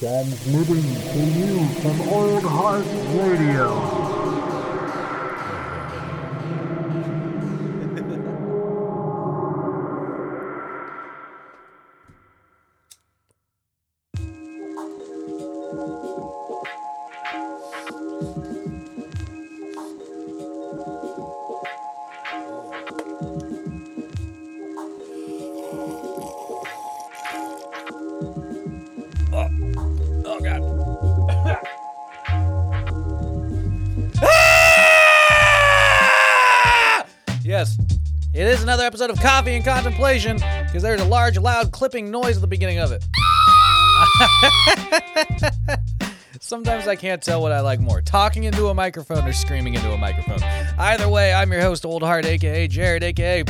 Transmitting to you from Old Heart Radio. Another episode of Coffee and Contemplation because there's a large, loud clipping noise at the beginning of it. Sometimes I can't tell what I like more talking into a microphone or screaming into a microphone. Either way, I'm your host, Old Heart, aka Jared, aka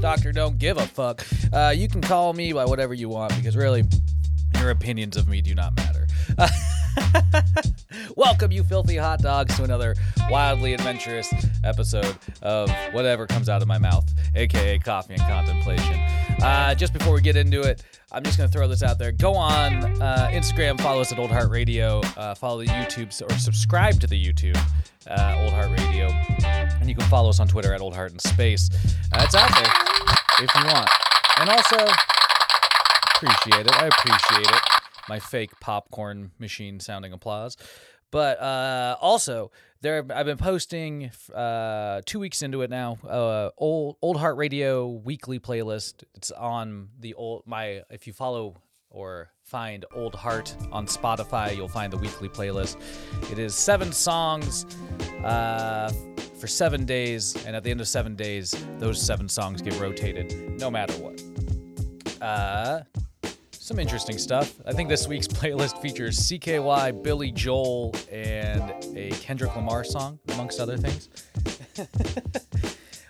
Doctor Don't Give a Fuck. Uh, you can call me by whatever you want because really, your opinions of me do not matter. Welcome, you filthy hot dogs, to another wildly adventurous episode of whatever comes out of my mouth, aka coffee and contemplation. Uh, just before we get into it, I'm just going to throw this out there. Go on uh, Instagram, follow us at Old Heart Radio, uh, follow the YouTube, or subscribe to the YouTube, uh, Old Heart Radio, and you can follow us on Twitter at Old Heart in Space. It's out there if you want. And also, appreciate it. I appreciate it. My fake popcorn machine sounding applause. But uh, also, there I've been posting uh, two weeks into it now. Uh, old Old Heart Radio weekly playlist. It's on the old my. If you follow or find Old Heart on Spotify, you'll find the weekly playlist. It is seven songs uh, for seven days, and at the end of seven days, those seven songs get rotated, no matter what. Some interesting stuff. I think this week's playlist features CKY, Billy Joel, and a Kendrick Lamar song, amongst other things.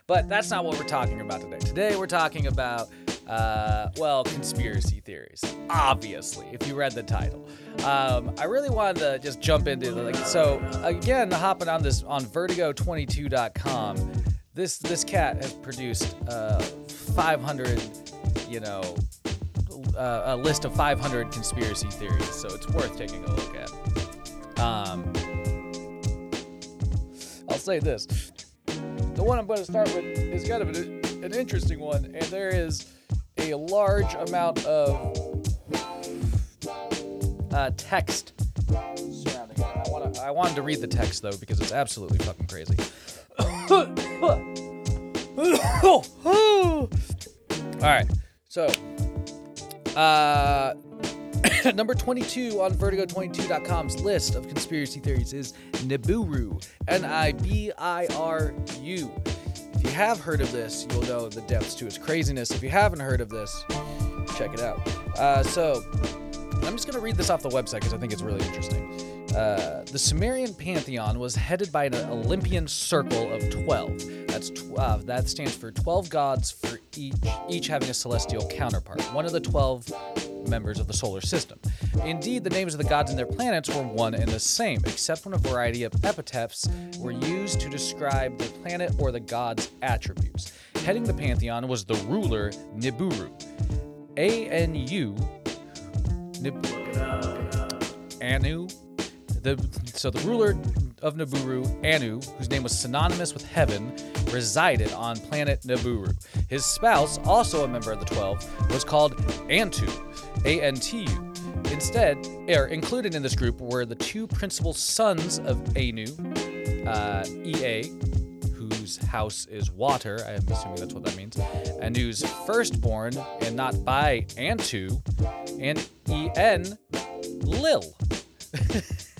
but that's not what we're talking about today. Today we're talking about, uh, well, conspiracy theories. Obviously, if you read the title. Um, I really wanted to just jump into like so again, hopping on this on Vertigo22.com. This this cat has produced uh, 500, you know, uh, a list of 500 conspiracy theories, so it's worth taking a look at. Um, I'll say this: the one I'm going to start with is kind of an, an interesting one, and there is a large amount of uh, text surrounding it. I, wanna, I wanted to read the text though because it's absolutely fucking crazy. All right, so uh, number 22 on Vertigo22.com's list of conspiracy theories is Nibiru. N I B I R U. If you have heard of this, you'll know the depths to its craziness. If you haven't heard of this, check it out. Uh, so, I'm just going to read this off the website because I think it's really interesting. Uh, the Sumerian pantheon was headed by an Olympian circle of 12. That's tw- uh, that stands for 12 gods for each, each having a celestial counterpart, one of the 12 members of the solar system. Indeed, the names of the gods and their planets were one and the same, except when a variety of epithets were used to describe the planet or the god's attributes. Heading the pantheon was the ruler Nibiru. A N U. Nib- Anu. The, so the ruler of Nibiru, Anu, whose name was synonymous with heaven, resided on planet Nibiru. His spouse, also a member of the Twelve, was called Antu, A-N-T-U. Instead, er, included in this group were the two principal sons of Anu, uh, Ea, whose house is water. I am assuming that's what that means. Anu's firstborn, and not by Antu, and En, Lil.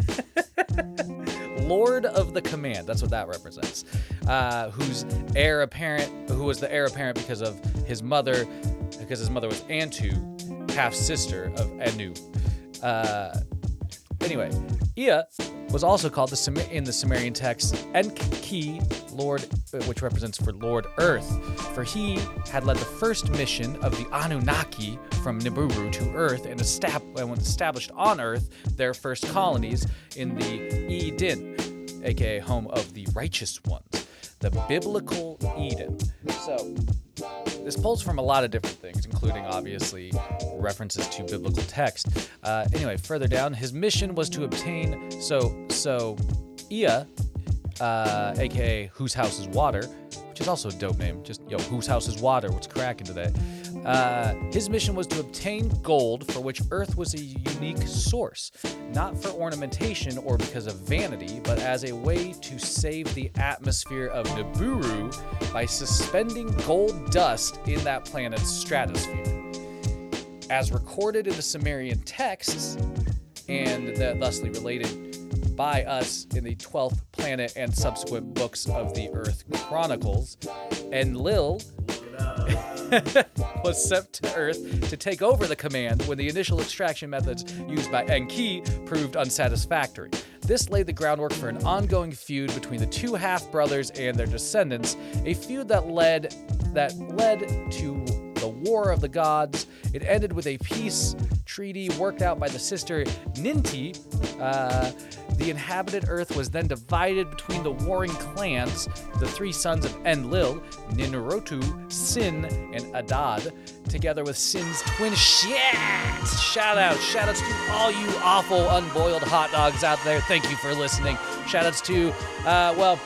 Lord of the Command. That's what that represents. Uh, whose heir apparent, who was the heir apparent because of his mother, because his mother was Antu, half sister of Anu. Uh, anyway, Ea was also called the Sum- in the Sumerian text Enki, Lord, uh, which represents for Lord Earth, for he had led the first mission of the Anunnaki from Nibiru to Earth and, estab- established on Earth their first colonies in the Eden, aka home of the righteous ones, the biblical Eden. So this pulls from a lot of different things, including obviously references to biblical text. Uh, anyway, further down, his mission was to obtain so so Ea, uh, aka whose house is water, which is also a dope name. Just yo, whose house is water? What's cracking today? Uh, his mission was to obtain gold, for which Earth was a unique source, not for ornamentation or because of vanity, but as a way to save the atmosphere of Nibiru by suspending gold dust in that planet's stratosphere. As recorded in the Sumerian texts, and thusly related by us in the 12th planet and subsequent books of the Earth Chronicles, Enlil was sent to Earth to take over the command when the initial extraction methods used by Enki proved unsatisfactory. This laid the groundwork for an ongoing feud between the two half brothers and their descendants, a feud that led that led to the War of the Gods. It ended with a peace treaty worked out by the sister Ninti. Uh, the inhabited Earth was then divided between the warring clans, the three sons of Enlil, Ninrotu, Sin, and Adad, together with Sin's twin shit. Shout out, shout outs to all you awful unboiled hot dogs out there. Thank you for listening. Shout outs to, uh, well,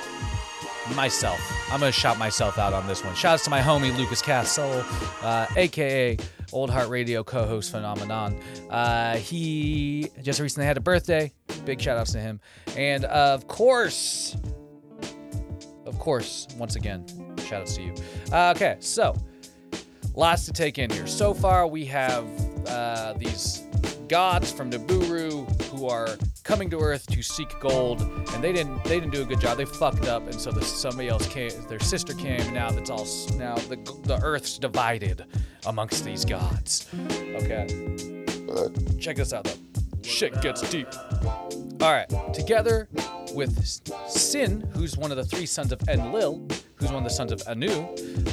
myself. I'm gonna shout myself out on this one. Shout outs to my homie Lucas Castle, uh, aka Old Heart Radio co-host phenomenon. Uh, he just recently had a birthday. Big shout outs to him, and of course, of course, once again, shout outs to you. Uh, okay, so lots to take in here. So far, we have uh, these gods from Nibiru who are coming to Earth to seek gold, and they didn't they didn't do a good job. They fucked up, and so the, somebody else came. Their sister came. Now that's all. Now the the Earth's divided amongst these gods. Okay, check this out though. Shit gets deep. All right, together with Sin, who's one of the three sons of Enlil, who's one of the sons of Anu,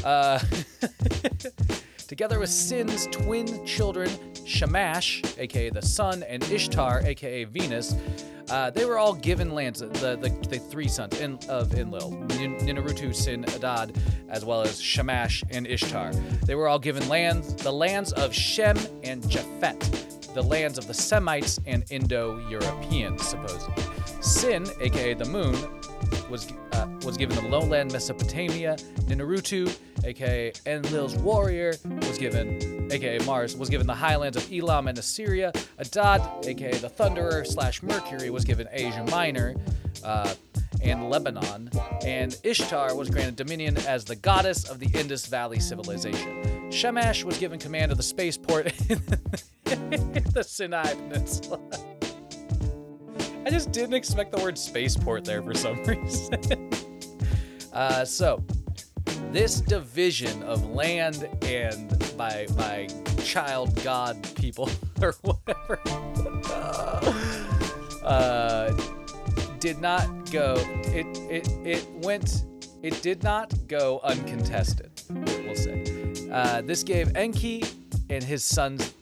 uh, together with Sin's twin children, Shamash, aka the sun, and Ishtar, aka Venus, uh, they were all given lands. The the, the three sons in, of Enlil, Nin- Sin, Adad, as well as Shamash and Ishtar. They were all given lands, the lands of Shem and Japhet, the lands of the Semites and Indo-Europeans, supposedly. Sin, aka the moon, was uh, was given the lowland Mesopotamia. Ninarutu, aka Enlil's warrior, was given, aka Mars, was given the highlands of Elam and Assyria. Adad, aka the Thunderer slash Mercury, was given Asia Minor. Uh, and Lebanon, and Ishtar was granted dominion as the goddess of the Indus Valley civilization. Shamash was given command of the spaceport in the Sinai Peninsula. I just didn't expect the word spaceport there for some reason. uh, so, this division of land and by by child god people or whatever uh, did not go. It it it went. It did not go uncontested. We'll say. Uh, this gave Enki and his sons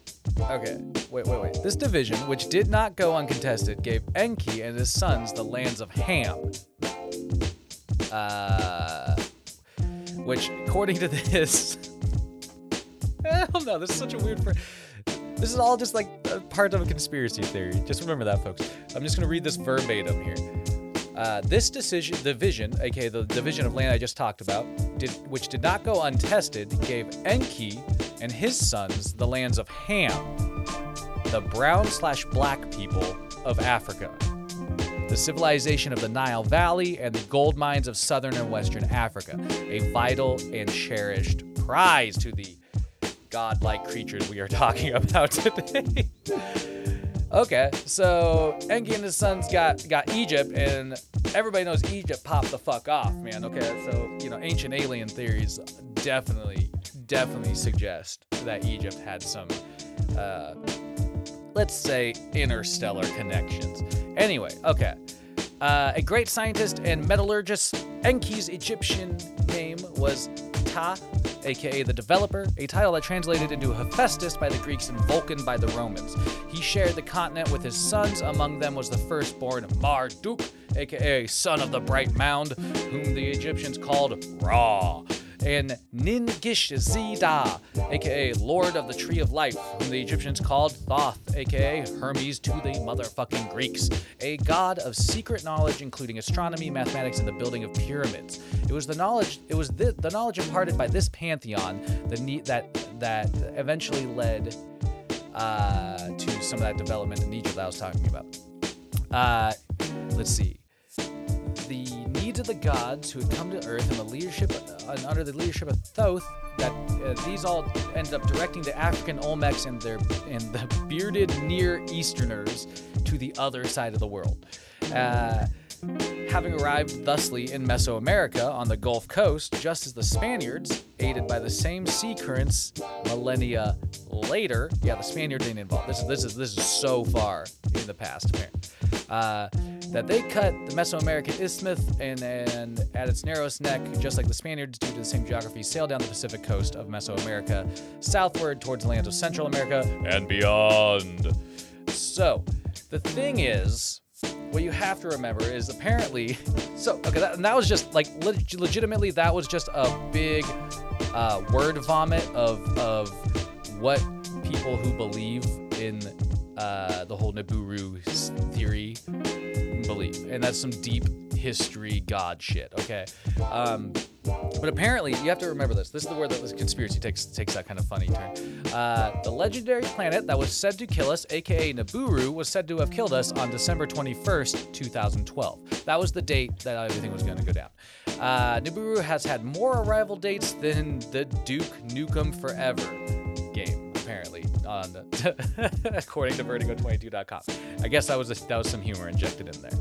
Okay, wait, wait, wait. This division, which did not go uncontested, gave Enki and his sons the lands of Ham. Uh, which, according to this, I don't know. This is such a weird. This is all just like part of a conspiracy theory. Just remember that, folks. I'm just gonna read this verbatim here. Uh, this decision, division, aka the division of land I just talked about, did, which did not go untested, gave Enki and his sons the lands of Ham, the brown slash black people of Africa, the civilization of the Nile Valley, and the gold mines of southern and western Africa, a vital and cherished prize to the godlike creatures we are talking about today. Okay, so Enki and his sons got got Egypt, and everybody knows Egypt popped the fuck off, man. Okay, so you know ancient alien theories definitely definitely suggest that Egypt had some, uh, let's say, interstellar connections. Anyway, okay. Uh, a great scientist and metallurgist, Enki's Egyptian name was Ptah, aka the developer, a title that translated into Hephaestus by the Greeks and Vulcan by the Romans. He shared the continent with his sons. Among them was the firstborn Marduk, aka son of the bright mound, whom the Egyptians called Ra. And Ningishzida, aka Lord of the Tree of Life, whom the Egyptians called Thoth, aka Hermes to the motherfucking Greeks, a god of secret knowledge, including astronomy, mathematics, and the building of pyramids. It was the knowledge. It was the, the knowledge imparted by this pantheon the that that eventually led uh, to some of that development in Egypt that I was talking about. Uh, let's see. The needs of the gods who had come to Earth and the leadership uh, under the leadership of Thoth. That uh, these all ended up directing the African Olmecs and their and the bearded Near Easterners to the other side of the world. Uh, having arrived thusly in Mesoamerica on the Gulf Coast, just as the Spaniards, aided by the same sea currents millennia later, yeah, the Spaniards ain't involved. This is this is this is so far in the past, apparently. Uh, that they cut the Mesoamerican isthmus and, and at its narrowest neck, just like the Spaniards, due to the same geography, sailed down the Pacific coast of Mesoamerica southward towards the lands of Central America and beyond. So, the thing is, what you have to remember is apparently so okay that, and that was just like leg- legitimately that was just a big uh, word vomit of of what people who believe in uh, the whole Nibiru theory believe and that's some deep history god shit okay um, but apparently, you have to remember this. This is the word that this conspiracy takes takes that kind of funny turn. Uh, the legendary planet that was said to kill us, aka Nibiru, was said to have killed us on December 21st, 2012. That was the date that everything was going to go down. Uh, Nibiru has had more arrival dates than the Duke Nukem Forever apparently, on according to Vertigo22.com. I guess that was a, that was some humor injected in there.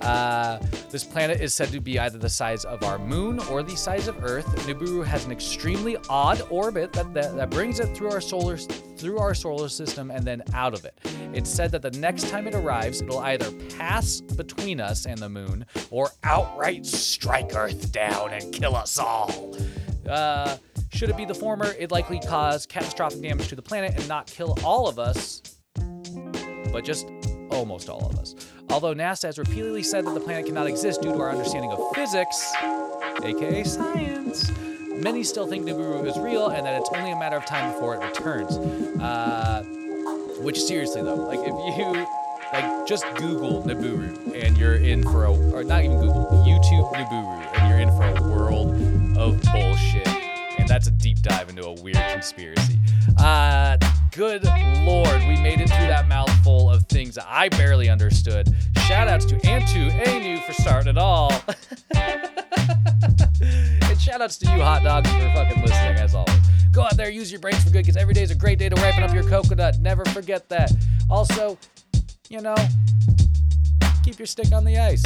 Uh, this planet is said to be either the size of our moon or the size of Earth. Nibiru has an extremely odd orbit that, that, that brings it through our solar through our solar system and then out of it. It's said that the next time it arrives, it'll either pass between us and the moon or outright strike Earth down and kill us all. Uh, should it be the former, it'd likely cause catastrophic damage to the planet and not kill all of us, but just almost all of us. Although NASA has repeatedly said that the planet cannot exist due to our understanding of physics, aka science, many still think Nibiru is real and that it's only a matter of time before it returns. Uh, which seriously though, like if you like just Google Nibiru and you're in for a, or not even Google, YouTube Nibiru and you're in for a world of bullshit. And that's a deep dive into a weird conspiracy. Uh, good lord, we made it through that mouthful of things I barely understood. Shout outs to Antu Anu for starting it all. and shout outs to you, hot dogs, for fucking listening, as always. Go out there, use your brains for good, because every day is a great day to ripen up your coconut. Never forget that. Also, you know, keep your stick on the ice.